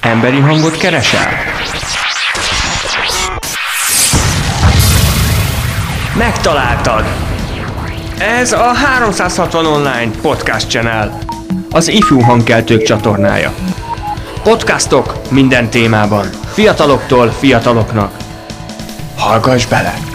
Emberi hangot keresel? Megtaláltad! Ez a 360 Online Podcast Channel, az ifjú hangkeltők csatornája. Podcastok minden témában, fiataloktól fiataloknak. Hallgass bele!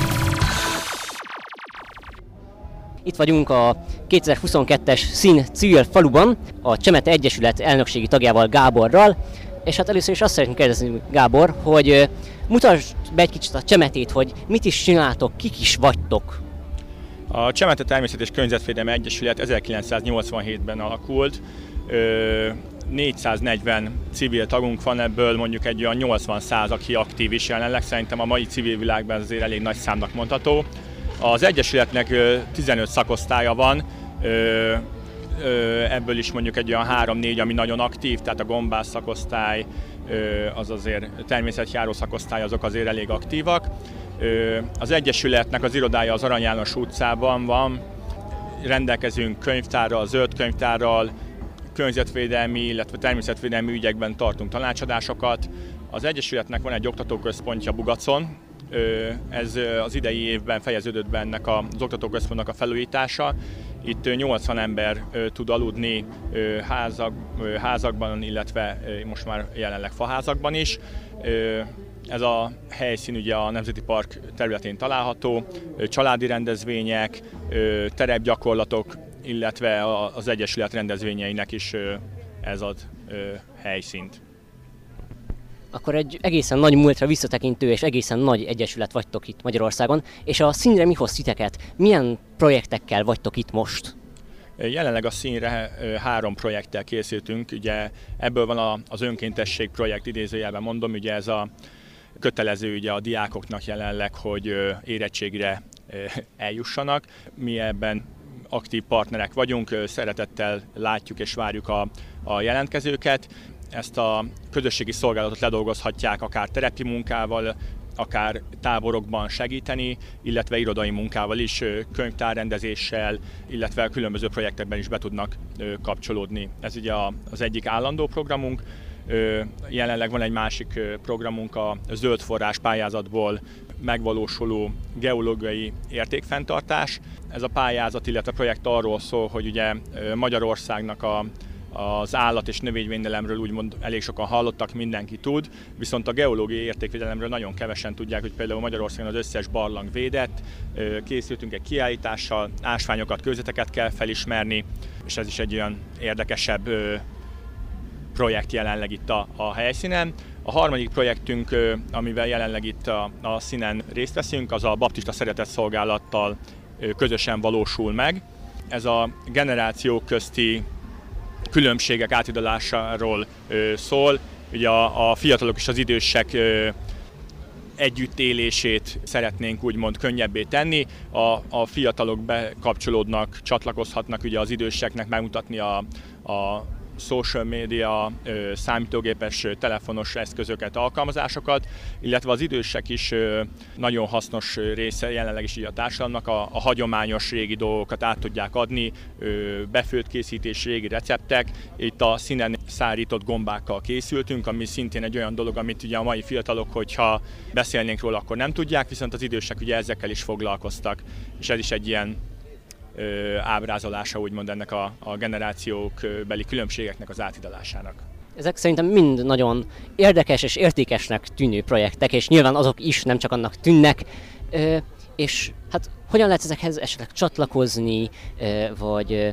Itt vagyunk a 2022-es Szín civil faluban, a Csemete Egyesület elnökségi tagjával Gáborral, és hát először is azt szeretném kérdezni, Gábor, hogy mutasd be egy kicsit a Csemetét, hogy mit is csináltok, kik is vagytok. A Csemete Természet és Környezetvédelmi Egyesület 1987-ben alakult. Ö, 440 civil tagunk van, ebből mondjuk egy olyan 80 száz, aki aktív is jelenleg. Szerintem a mai civil világban ez azért elég nagy számnak mondható. Az Egyesületnek ö, 15 szakosztálya van, ebből is mondjuk egy olyan 3-4, ami nagyon aktív, tehát a gombász szakosztály, az azért természetjáró szakosztály, azok azért elég aktívak. Az Egyesületnek az irodája az Arany János utcában van, rendelkezünk könyvtárral, zöld könyvtárral, környezetvédelmi, illetve természetvédelmi ügyekben tartunk tanácsadásokat. Az Egyesületnek van egy oktatóközpontja Bugacon, ez az idei évben fejeződött be ennek az oktatóközpontnak a felújítása. Itt ö, 80 ember tud aludni házak, házakban, illetve most már jelenleg faházakban is. Ez a helyszín ugye a Nemzeti Park területén található, családi rendezvények, terepgyakorlatok, illetve az Egyesület rendezvényeinek is ez ad helyszínt. Akkor egy egészen nagy múltra visszatekintő és egészen nagy egyesület vagytok itt Magyarországon, és a színre mi hoz titeket? Milyen projektekkel vagytok itt most? Jelenleg a színre három projekttel készültünk, ugye ebből van az önkéntesség projekt idézőjelben mondom, ugye ez a kötelező ugye a diákoknak jelenleg, hogy érettségre eljussanak. Mi ebben aktív partnerek vagyunk, szeretettel látjuk és várjuk a, a jelentkezőket. Ezt a közösségi szolgálatot ledolgozhatják akár terepi munkával, akár táborokban segíteni, illetve irodai munkával is, könyvtárrendezéssel, illetve különböző projektekben is be tudnak kapcsolódni. Ez ugye az egyik állandó programunk. Jelenleg van egy másik programunk a zöld forrás pályázatból megvalósuló geológiai értékfenntartás. Ez a pályázat, illetve a projekt arról szól, hogy ugye Magyarországnak a az állat- és növényvédelemről úgymond elég sokan hallottak, mindenki tud, viszont a geológiai értékvédelemről nagyon kevesen tudják, hogy például Magyarországon az összes barlang védett, készültünk egy kiállítással, ásványokat, kőzeteket kell felismerni, és ez is egy olyan érdekesebb projekt jelenleg itt a, a helyszínen. A harmadik projektünk, amivel jelenleg itt a, a színen részt veszünk, az a Baptista Szeretett Szolgálattal közösen valósul meg. Ez a generációk közti különbségek átidalásáról szól. Ugye a, a fiatalok és az idősek együttélését szeretnénk úgymond könnyebbé tenni. A, a fiatalok bekapcsolódnak, csatlakozhatnak ugye az időseknek megmutatni a, a social media, számítógépes, telefonos eszközöket, alkalmazásokat, illetve az idősek is nagyon hasznos része jelenleg is így a társadalomnak, a, a hagyományos régi dolgokat át tudják adni, befőtt készítés, régi receptek. Itt a színen szárított gombákkal készültünk, ami szintén egy olyan dolog, amit ugye a mai fiatalok, hogyha beszélnénk róla, akkor nem tudják, viszont az idősek ugye ezekkel is foglalkoztak, és ez is egy ilyen ábrázolása úgymond ennek a, a generációk beli különbségeknek az átidalásának. Ezek szerintem mind nagyon érdekes és értékesnek tűnő projektek, és nyilván azok is nem csak annak tűnnek. Ö, és hát hogyan lehet ezekhez esetleg csatlakozni, ö, vagy ö,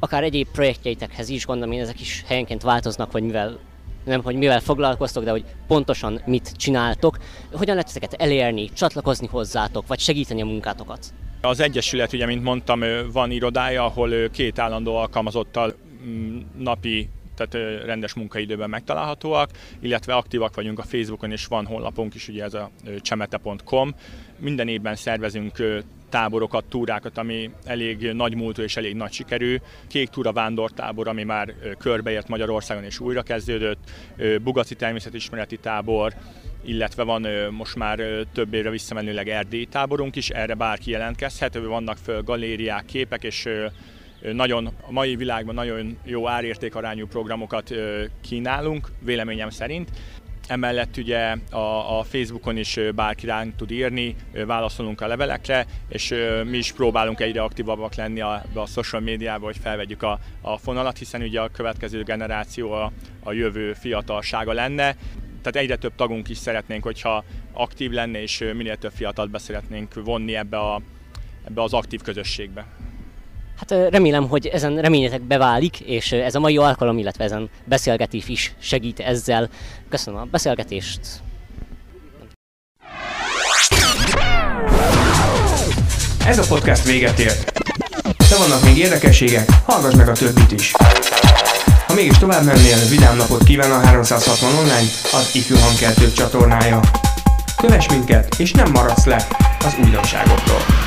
akár egyéb projektjeitekhez is, gondolom én ezek is helyenként változnak, hogy mivel nem hogy mivel foglalkoztok, de hogy pontosan mit csináltok. Hogyan lehet ezeket elérni, csatlakozni hozzátok, vagy segíteni a munkátokat? Az Egyesület, ugye, mint mondtam, van irodája, ahol két állandó alkalmazottal mm, napi tehát rendes munkaidőben megtalálhatóak, illetve aktívak vagyunk a Facebookon, és van honlapunk is, ugye ez a csemete.com. Minden évben szervezünk táborokat, túrákat, ami elég nagy múltú és elég nagy sikerű. Kék túra vándortábor, ami már körbeért Magyarországon és újra kezdődött, Bugaci természetismereti tábor, illetve van most már több évre visszamenőleg erdélyi táborunk is, erre bárki jelentkezhet, vannak föl galériák, képek, és nagyon, a mai világban nagyon jó árértékarányú programokat kínálunk, véleményem szerint. Emellett ugye a, a Facebookon is bárki ránk tud írni, válaszolunk a levelekre, és mi is próbálunk egyre aktívabbak lenni a, a social médiában, hogy felvegyük a, a fonalat, hiszen ugye a következő generáció a, a jövő fiatalsága lenne. Tehát egyre több tagunk is szeretnénk, hogyha aktív lenne, és minél több fiatalt be szeretnénk vonni ebbe, a, ebbe az aktív közösségbe. Hát remélem, hogy ezen reményetek beválik, és ez a mai alkalom, illetve ezen beszélgetés is segít ezzel. Köszönöm a beszélgetést. Ez a podcast véget ért. De vannak még érdekességek, hallgass meg a többit is. Mégis tovább mennél, vidám napot kíván a 360 online, az Ifjú Hangkeltők csatornája. Kövess minket, és nem maradsz le az újdonságokról.